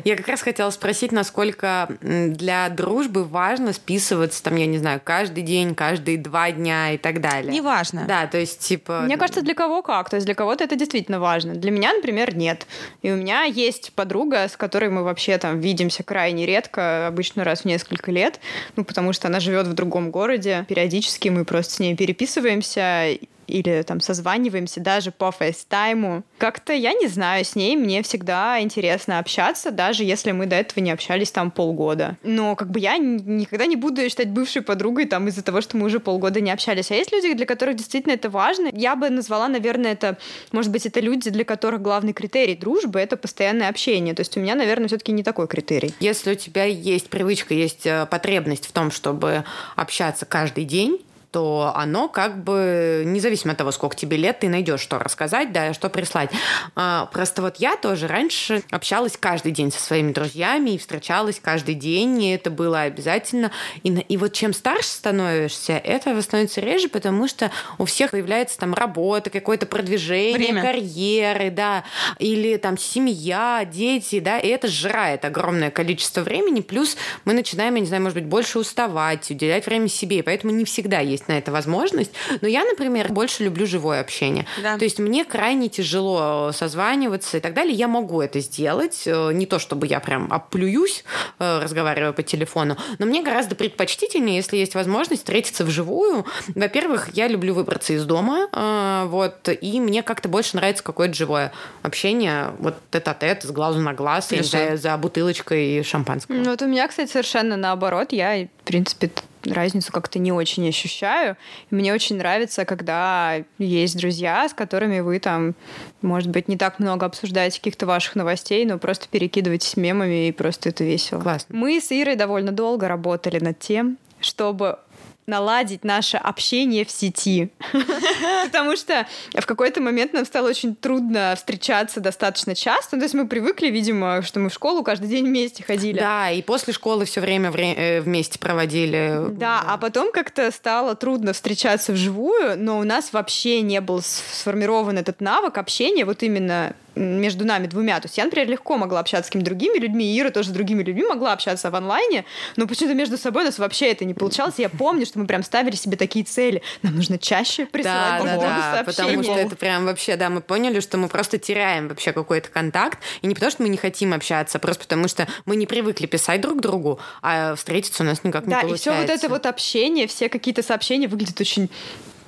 Я как раз хотела спросить, насколько для дружбы важно списываться, там, я не знаю, каждый день, каждые два дня и так далее. Неважно. Да, то есть, типа... Мне кажется, для кого как. То есть для кого-то это действительно важно. Для меня, например, нет. И у меня есть подруга, с которой мы вообще там видимся крайне редко, обычно раз в несколько лет, ну, потому что она живет в другом городе. Периодически мы просто с ней переписываемся или там созваниваемся даже по фейстайму. Как-то, я не знаю, с ней мне всегда интересно общаться, даже если мы до этого не общались там полгода. Но как бы я никогда не буду ее считать бывшей подругой там из-за того, что мы уже полгода не общались. А есть люди, для которых действительно это важно. Я бы назвала, наверное, это, может быть, это люди, для которых главный критерий дружбы — это постоянное общение. То есть у меня, наверное, все-таки не такой критерий. Если у тебя есть привычка, есть э, потребность в том, чтобы общаться каждый день, то оно как бы, независимо от того, сколько тебе лет, ты найдешь, что рассказать, да, что прислать. А, Просто вот я тоже раньше общалась каждый день со своими друзьями и встречалась каждый день, и это было обязательно. И, и вот чем старше становишься, это становится реже, потому что у всех появляется там работа, какое-то продвижение, Время. карьеры, да, или там семья, дети, да, и это сжирает огромное количество времени, плюс мы начинаем, я не знаю, может быть, больше уставать, уделять время себе, и поэтому не всегда есть на это возможность. Но я, например, больше люблю живое общение. Да. То есть мне крайне тяжело созваниваться и так далее. Я могу это сделать, э, не то чтобы я прям оплююсь, э, разговаривая по телефону, но мне гораздо предпочтительнее, если есть возможность встретиться вживую. Во-первых, я люблю выбраться из дома, э, вот, и мне как-то больше нравится какое-то живое общение, вот тет-а-тет, с глазу на глаз, Хорошо. знаю, за бутылочкой шампанского. Ну, вот у меня, кстати, совершенно наоборот. Я, в принципе, разницу как-то не очень ощущаю. Мне очень нравится, когда есть друзья, с которыми вы там, может быть, не так много обсуждаете каких-то ваших новостей, но просто перекидываетесь мемами, и просто это весело. Классно. Мы с Ирой довольно долго работали над тем, чтобы наладить наше общение в сети. <laughs> Потому что в какой-то момент нам стало очень трудно встречаться достаточно часто. Ну, То есть мы привыкли, видимо, что мы в школу каждый день вместе ходили. Да, и после школы все время вре- э, вместе проводили. Да, а потом как-то стало трудно встречаться вживую, но у нас вообще не был сформирован этот навык общения вот именно между нами двумя. То есть я, например, легко могла общаться с какими-то другими людьми, и Ира тоже с другими людьми могла общаться в онлайне, но почему-то между собой у нас вообще это не получалось. Я помню, что мы прям ставили себе такие цели. Нам нужно чаще присылать Да, да, да, потому что это прям вообще, да, мы поняли, что мы просто теряем вообще какой-то контакт. И не потому, что мы не хотим общаться, а просто потому, что мы не привыкли писать друг другу, а встретиться у нас никак Да, не и все получается. вот это вот общение, все какие-то сообщения выглядят очень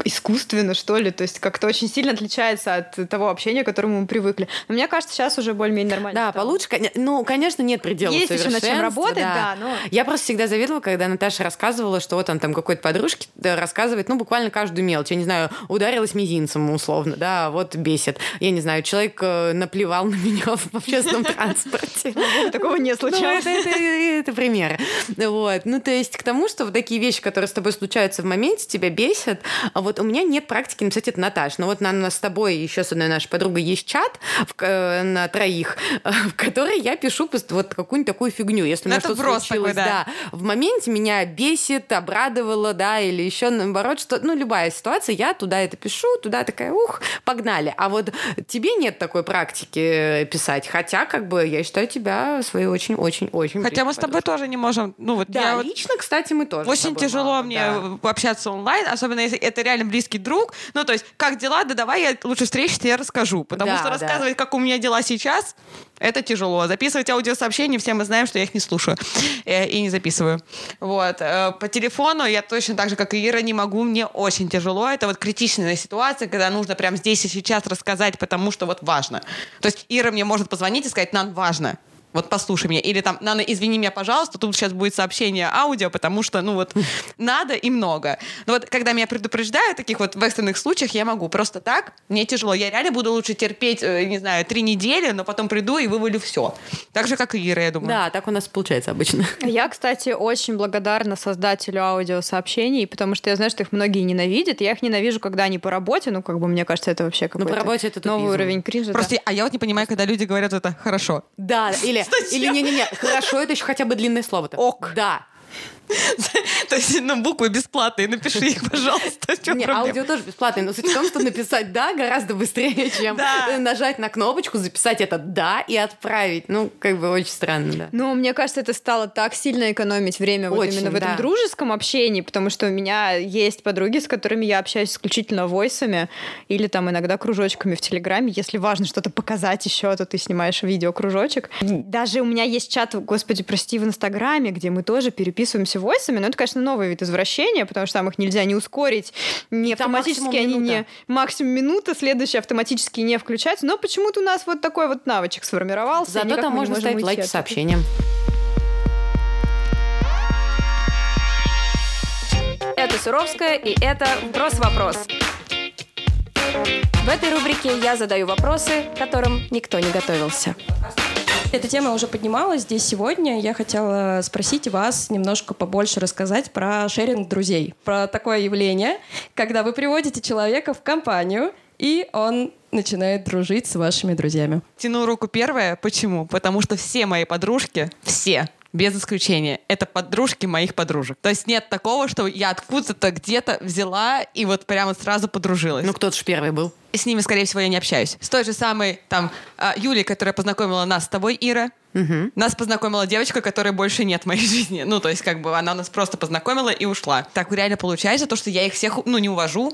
искусственно, что ли, то есть как-то очень сильно отличается от того общения, к которому мы привыкли. Но мне кажется, сейчас уже более-менее нормально. Да, стало. получше. Ну, конечно, нет предела Есть еще над чем работать, да, но- Я просто всегда завидовала, когда Наташа рассказывала, что вот он там какой-то подружке да, рассказывает, ну, буквально каждую мелочь. Я не знаю, ударилась мизинцем условно, да, вот бесит. Я не знаю, человек э, наплевал на <laughs> меня в общественном <laughs> транспорте. Такого не Ну, случалось. это примеры. Вот. Ну, то есть к тому, что вот такие вещи, которые с тобой случаются в моменте, тебя бесят. Вот у меня нет практики написать это Наташ. Но вот на нас с тобой еще с одной нашей подругой есть чат в э, на троих, э, <laughs> в который я пишу вот какую-нибудь такую фигню. Если у меня Ну, это что-то случилось, такой, да. да, в моменте меня бесит, обрадовало, да, или еще наоборот, что, ну, любая ситуация, я туда это пишу, туда такая, ух, погнали. А вот тебе нет такой практики э, писать, хотя, как бы, я считаю тебя своей очень-очень-очень Хотя мы с тобой тоже не можем. Ну вот Да, я вот лично, кстати, мы тоже. Очень тяжело мало, мне да. общаться онлайн, особенно если это реально близкий друг. Ну, то есть, как дела? Да давай я лучше встречусь, я расскажу. Потому Да, что да. рассказывать, как у меня дела сейчас, это тяжело. Записывать аудиосообщения, все мы знаем, что я их не слушаю э, и не записываю. Вот. Э, По телефону я точно так же, как и Ира, не могу. Мне очень тяжело. Это вот критичная ситуация, когда нужно прямо здесь и сейчас рассказать, потому что вот важно. То есть Ира мне может позвонить и сказать, нам важно. Вот послушай меня. Или там, Нана, извини меня, пожалуйста, тут сейчас будет сообщение аудио, потому что, ну вот, <laughs> надо и много. Но вот когда меня предупреждают в таких вот в экстренных случаях, я могу. Просто так мне тяжело. Я реально буду лучше терпеть, э, не знаю, три недели, но потом приду и вывалю все. Так же, как и Ира, я думаю. Да, так у нас получается обычно. <laughs> Я, кстати, очень благодарна создателю аудиосообщений, потому что я знаю, что их многие ненавидят. Я их ненавижу, когда они по работе. Ну, как бы, мне кажется, это вообще какой-то по работе это новый уровень кринжа. да. Просто, а я вот не понимаю, когда люди говорят это хорошо. Да, или, или не-не-не, хорошо, это еще хотя бы длинное слово-то. Ок. Да. <laughs> То есть, ну, буквы бесплатные, напиши их, пожалуйста. Не, аудио тоже бесплатное, но суть в том, что написать «да» гораздо быстрее, чем нажать на кнопочку, записать это «да» и отправить. Ну, как бы очень странно, да. Но мне кажется, это стало так сильно экономить время вот именно в этом дружеском общении, потому что у меня есть подруги, с которыми я общаюсь исключительно войсами или там иногда кружочками в Телеграме. Если важно что-то показать еще, то ты снимаешь видео-кружочек. Даже у меня есть чат, господи, прости, в Инстаграме, где мы тоже переписываемся войсами, но это, конечно, новый вид извращения, потому что там их нельзя не ускорить, не автоматически они не... минута. Максимум минута, следующий автоматически не включается, но почему-то у нас вот такой вот навычек сформировался. Зато там не можно ставить лайки сообщениям. Это Суровская, и это «Вброс-вопрос». В этой рубрике я задаю вопросы, к которым никто не готовился. Эта тема уже поднималась здесь сегодня. Я хотела спросить вас немножко побольше рассказать про шеринг друзей. Про такое явление, когда вы приводите человека в компанию, и он начинает дружить с вашими друзьями. Тяну руку первая. Почему? Потому что все мои подружки, все, без исключения, это подружки моих подружек. То есть нет такого, что я откуда-то где-то взяла и вот прямо сразу подружилась. Ну, кто-то же первый был. С ними, скорее всего, я не общаюсь. С той же самой там а, Юлей, которая познакомила нас с тобой, Ира. Нас познакомила девочка, которой больше нет в моей <laughs> жизни. Ну, то есть, как бы она нас просто познакомила и ушла. Так реально получается, то, что я их всех, ну, не увожу.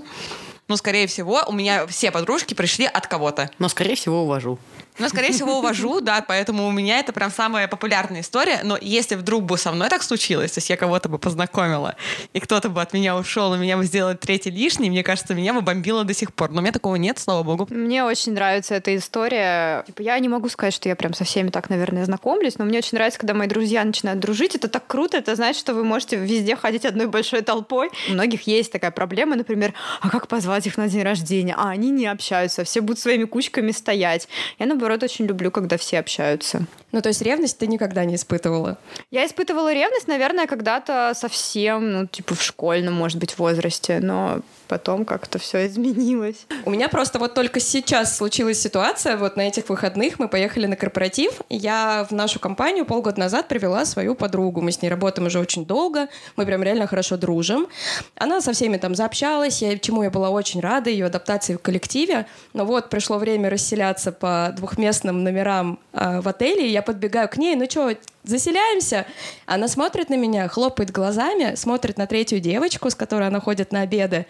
Ну, скорее всего, у меня все подружки пришли от кого-то. Но, скорее всего, увожу. Но, скорее всего, увожу, да, поэтому у меня это прям самая популярная история. Но если вдруг бы со мной так случилось, то есть я кого-то бы познакомила, и кто-то бы от меня ушел, и меня бы сделали третий лишний, мне кажется, меня бы бомбило до сих пор. Но у меня такого нет, слава богу. Мне очень нравится эта история. Типа, я не могу сказать, что я прям со всеми так, наверное, знакомлюсь, но мне очень нравится, когда мои друзья начинают дружить. Это так круто, это значит, что вы можете везде ходить одной большой толпой. У многих есть такая проблема, например, а как позвать их на день рождения? А они не общаются, все будут своими кучками стоять. Я, наоборот, очень люблю, когда все общаются. Ну, то есть ревность ты никогда не испытывала? Я испытывала ревность, наверное, когда-то совсем, ну, типа в школьном, может быть, возрасте, но потом как-то все изменилось. У меня просто вот только сейчас случилась ситуация, вот на этих выходных мы поехали на корпоратив, я в нашу компанию полгода назад привела свою подругу, мы с ней работаем уже очень долго, мы прям реально хорошо дружим. Она со всеми там заобщалась, я, чему я была очень рада, ее адаптации в коллективе, но вот пришло время расселяться по двухместным номерам э, в отеле, и я подбегаю к ней, ну что, заселяемся? Она смотрит на меня, хлопает глазами, смотрит на третью девочку, с которой она ходит на обеды,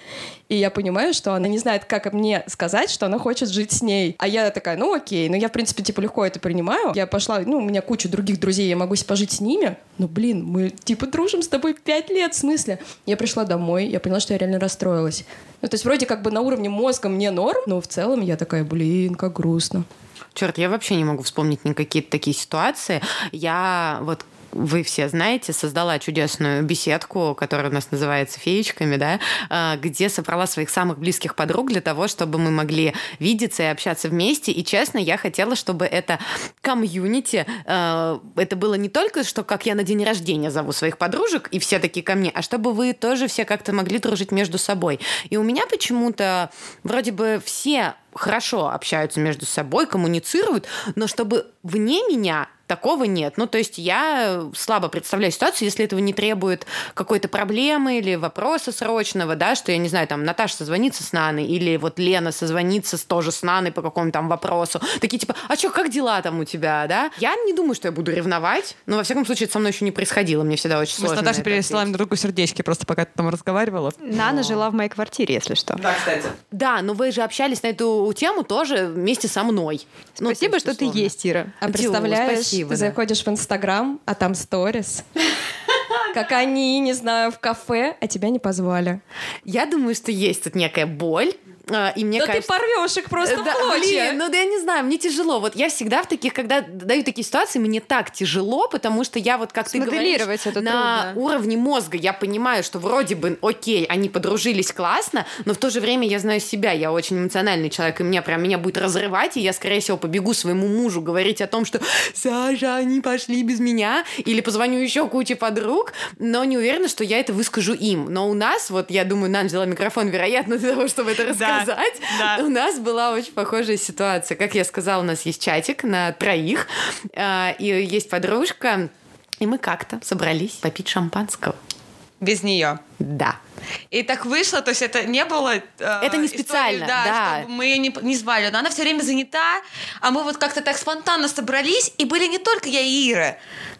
и я понимаю, что она не знает, как мне сказать, что она хочет жить с ней. А я такая, ну окей, ну я, в принципе, типа легко это принимаю. Я пошла, ну, у меня куча других друзей, я могу пожить с ними. Ну, блин, мы, типа, дружим с тобой пять лет, в смысле? Я пришла домой, я поняла, что я реально расстроилась. Ну, то есть вроде как бы на уровне мозга мне норм, но в целом я такая, блин, как грустно. Черт, я вообще не могу вспомнить никакие такие ситуации. Я вот вы все знаете, создала чудесную беседку, которая у нас называется «Феечками», да, а, где собрала своих самых близких подруг для того, чтобы мы могли видеться и общаться вместе. И, честно, я хотела, чтобы это комьюнити, э, это было не только, что как я на день рождения зову своих подружек, и все такие ко мне, а чтобы вы тоже все как-то могли дружить между собой. И у меня почему-то вроде бы все хорошо общаются между собой, коммуницируют, но чтобы вне меня такого нет. Ну, то есть я слабо представляю ситуацию, если этого не требует какой-то проблемы или вопроса срочного, да, что, я не знаю, там, Наташа созвонится с Наной, или вот Лена созвонится с- тоже с Наной по какому-то там вопросу. Такие типа, а что, как дела там у тебя, да? Я не думаю, что я буду ревновать, но, во всяком случае, это со мной еще не происходило, мне всегда очень Мы с сложно. Наташей на это пересылаем ответить. друг другу сердечки, просто пока ты там разговаривала. Нана жила в моей квартире, если что. Да, кстати. Да, но вы же общались на эту тему тоже вместе со мной. Ну, Спасибо, есть, что ты условно. есть, Ира. А представляешь, спасибо, ты да. заходишь в Инстаграм, а там сторис. <laughs> Как они, не знаю, в кафе, а тебя не позвали. Я думаю, что есть тут некая боль. А, И мне да кажется... ты порвешь их просто в Да, клочья. блин, ну да я не знаю, мне тяжело. Вот я всегда в таких, когда даю такие ситуации, мне так тяжело, потому что я вот, как ты говоришь, это на трудно. уровне мозга я понимаю, что вроде бы, окей, они подружились классно, но в то же время я знаю себя, я очень эмоциональный человек, и меня прям меня будет разрывать, и я, скорее всего, побегу своему мужу говорить о том, что Саша, они пошли без меня, или позвоню еще куче подруг, но не уверена, что я это выскажу им. Но у нас, вот я думаю, нам взяла микрофон, вероятно, для того, чтобы это Да, рассказать. да. У нас была очень похожая ситуация. Как я сказала, у нас есть чатик на троих, а, и есть подружка, И мы как-то собрались попить шампанского. Без нее. Да. И так вышло, то есть это не было... э, Это не истории, специально, да. чтобы мы ее не, не звали, но она все время занята, а мы вот как-то так спонтанно собрались, и были не только я и Ира.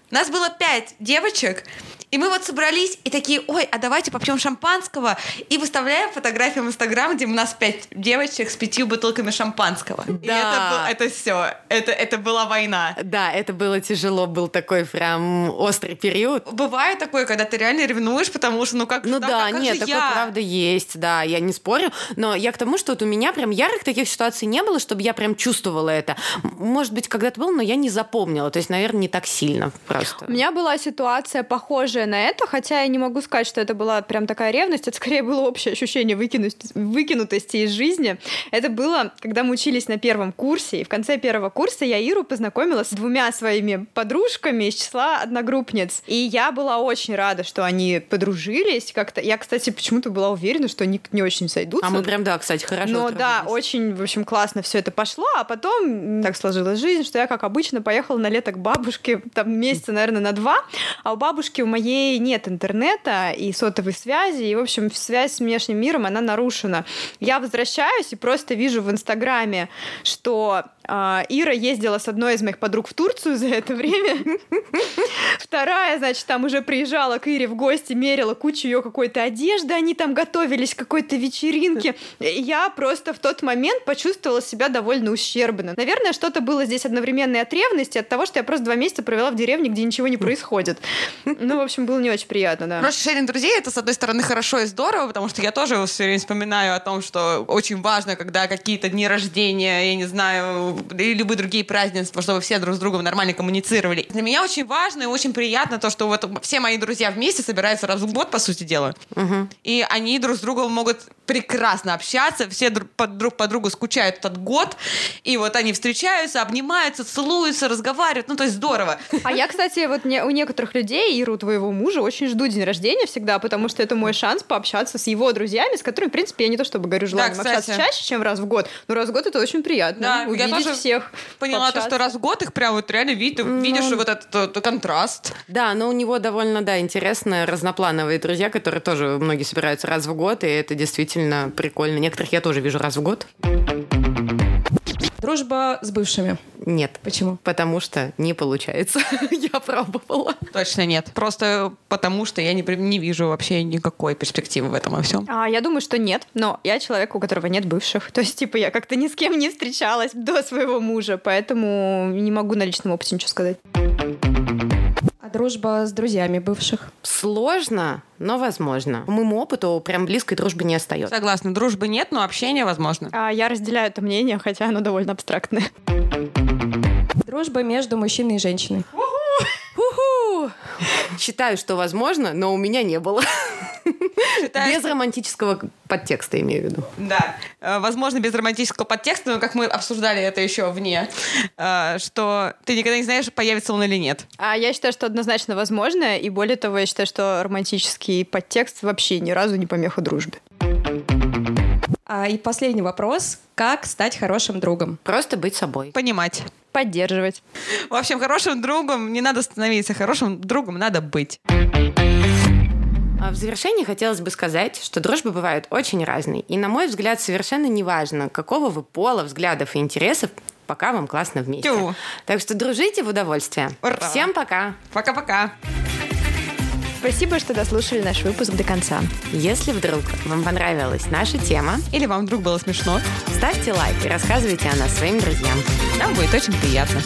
Нас было пять девочек, и мы вот собрались и такие, ой, а давайте попьем шампанского, и выставляем фотографии в Инстаграм, где у нас пять девочек с пятью бутылками шампанского. И Да. это, был- это все, это, это была война. Да, это было тяжело, был такой прям острый период. Бывает такое, когда ты реально ревнуешь, потому что, ну как Ну да, да, как нет, такое я? правда есть, да, я не спорю, но я к тому, что вот у меня прям ярых таких ситуаций не было, чтобы я прям чувствовала это. Может быть, когда-то было, но я не запомнила, то есть, наверное, не так сильно просто. У меня была ситуация похожая на это, хотя я не могу сказать, что это была прям такая ревность, это скорее было общее ощущение выкинуть- выкинутости из жизни. Это было, когда мы учились на первом курсе, и в конце первого курса я Иру познакомила с двумя своими подружками из числа одногруппниц. И я была очень рада, что они подружились как-то. Я, кстати, почему-то была уверена, что они не очень сойдутся. А мы прям, да, кстати, хорошо Но да, очень, в общем, классно все это пошло, а потом так сложилась жизнь, что я, как обычно, поехала на лето к бабушке, там месяца, наверное, на два, а у бабушки у моей нет интернета и сотовой связи, и, в общем, связь с внешним миром, она нарушена. Я возвращаюсь и просто вижу в Инстаграме, что Ира ездила с одной из моих подруг в Турцию за это время. Вторая, значит, там уже приезжала к Ире в гости, мерила кучу ее какой-то одежды, они там готовились к какой-то вечеринке. Я просто в тот момент почувствовала себя довольно ущербно. Наверное, что-то было здесь одновременно и от ревности, от того, что я просто два месяца провела в деревне, где ничего не происходит. Ну, в общем, было не очень приятно, да. Просто шеринг друзей это, с одной стороны, хорошо и здорово, потому что я тоже все время вспоминаю о том, что очень важно, когда какие-то дни рождения, я не знаю, или любые другие празднества, чтобы все друг с другом нормально коммуницировали. Для меня очень важно и очень приятно то, что вот все мои друзья вместе собираются раз в год, по сути дела. И они друг с другом могут прекрасно общаться, все друг по, друг по другу скучают этот год, и вот они встречаются, обнимаются, целуются, разговаривают, ну то есть здорово. А я, кстати, вот не- у некоторых людей, Иру, твоего мужа, очень жду день рождения всегда, потому что это мой шанс пообщаться с его друзьями, с которыми, в принципе, я не то чтобы говорю желанием кстати. общаться чаще, чем раз в год, но раз в год это очень приятно. Да, я увидеть тоже всех. Поняла то, что раз в год их прям вот реально видишь, видишь вот этот, этот контраст. Да, но у него довольно, да, интересные разноплановые друзья, которые тоже многие собираются раз в год, и это действительно прикольно. Некоторых я тоже вижу раз в год. Дружба с бывшими. Нет. Почему? Потому что не получается. <laughs> Я пробовала. Точно нет. Просто потому, что я не, не вижу вообще никакой перспективы в этом во всем. А, я думаю, что нет, но я человек, у которого нет бывших. То есть, типа, я как-то ни с кем не встречалась до своего мужа, поэтому не могу на личном опыте ничего сказать. Дружба с друзьями бывших. Сложно, но возможно. По моему опыту прям близкой дружбы не остается. Согласна, дружбы нет, но общение возможно. А я разделяю это мнение, хотя оно довольно абстрактное. Дружба между мужчиной и женщиной. Уху! Считаю, что возможно, но у меня не было. Считаешь, Без романтического подтекста, имею в виду. Да, Э, возможно, без романтического подтекста, но как мы обсуждали это еще вне, э, что ты никогда не знаешь, появится он или нет. А я считаю, что однозначно возможно, и более того, я считаю, что романтический подтекст вообще ни разу не помеха дружбе. А, и последний вопрос. Как стать хорошим другом? Просто быть собой. Понимать. Поддерживать. В общем, хорошим другом не надо становиться, хорошим другом надо быть. А В завершении хотелось бы сказать, что дружбы бывают очень разные. И, на мой взгляд, совершенно неважно, какого вы пола, взглядов и интересов, пока вам классно вместе. Тю. Так что дружите в удовольствие. Ура. Всем пока! Пока-пока. Спасибо, что дослушали наш выпуск до конца. Если вдруг вам понравилась наша тема, Или вам вдруг было смешно, ставьте лайк и рассказывайте о нас своим друзьям. нам будет очень приятно.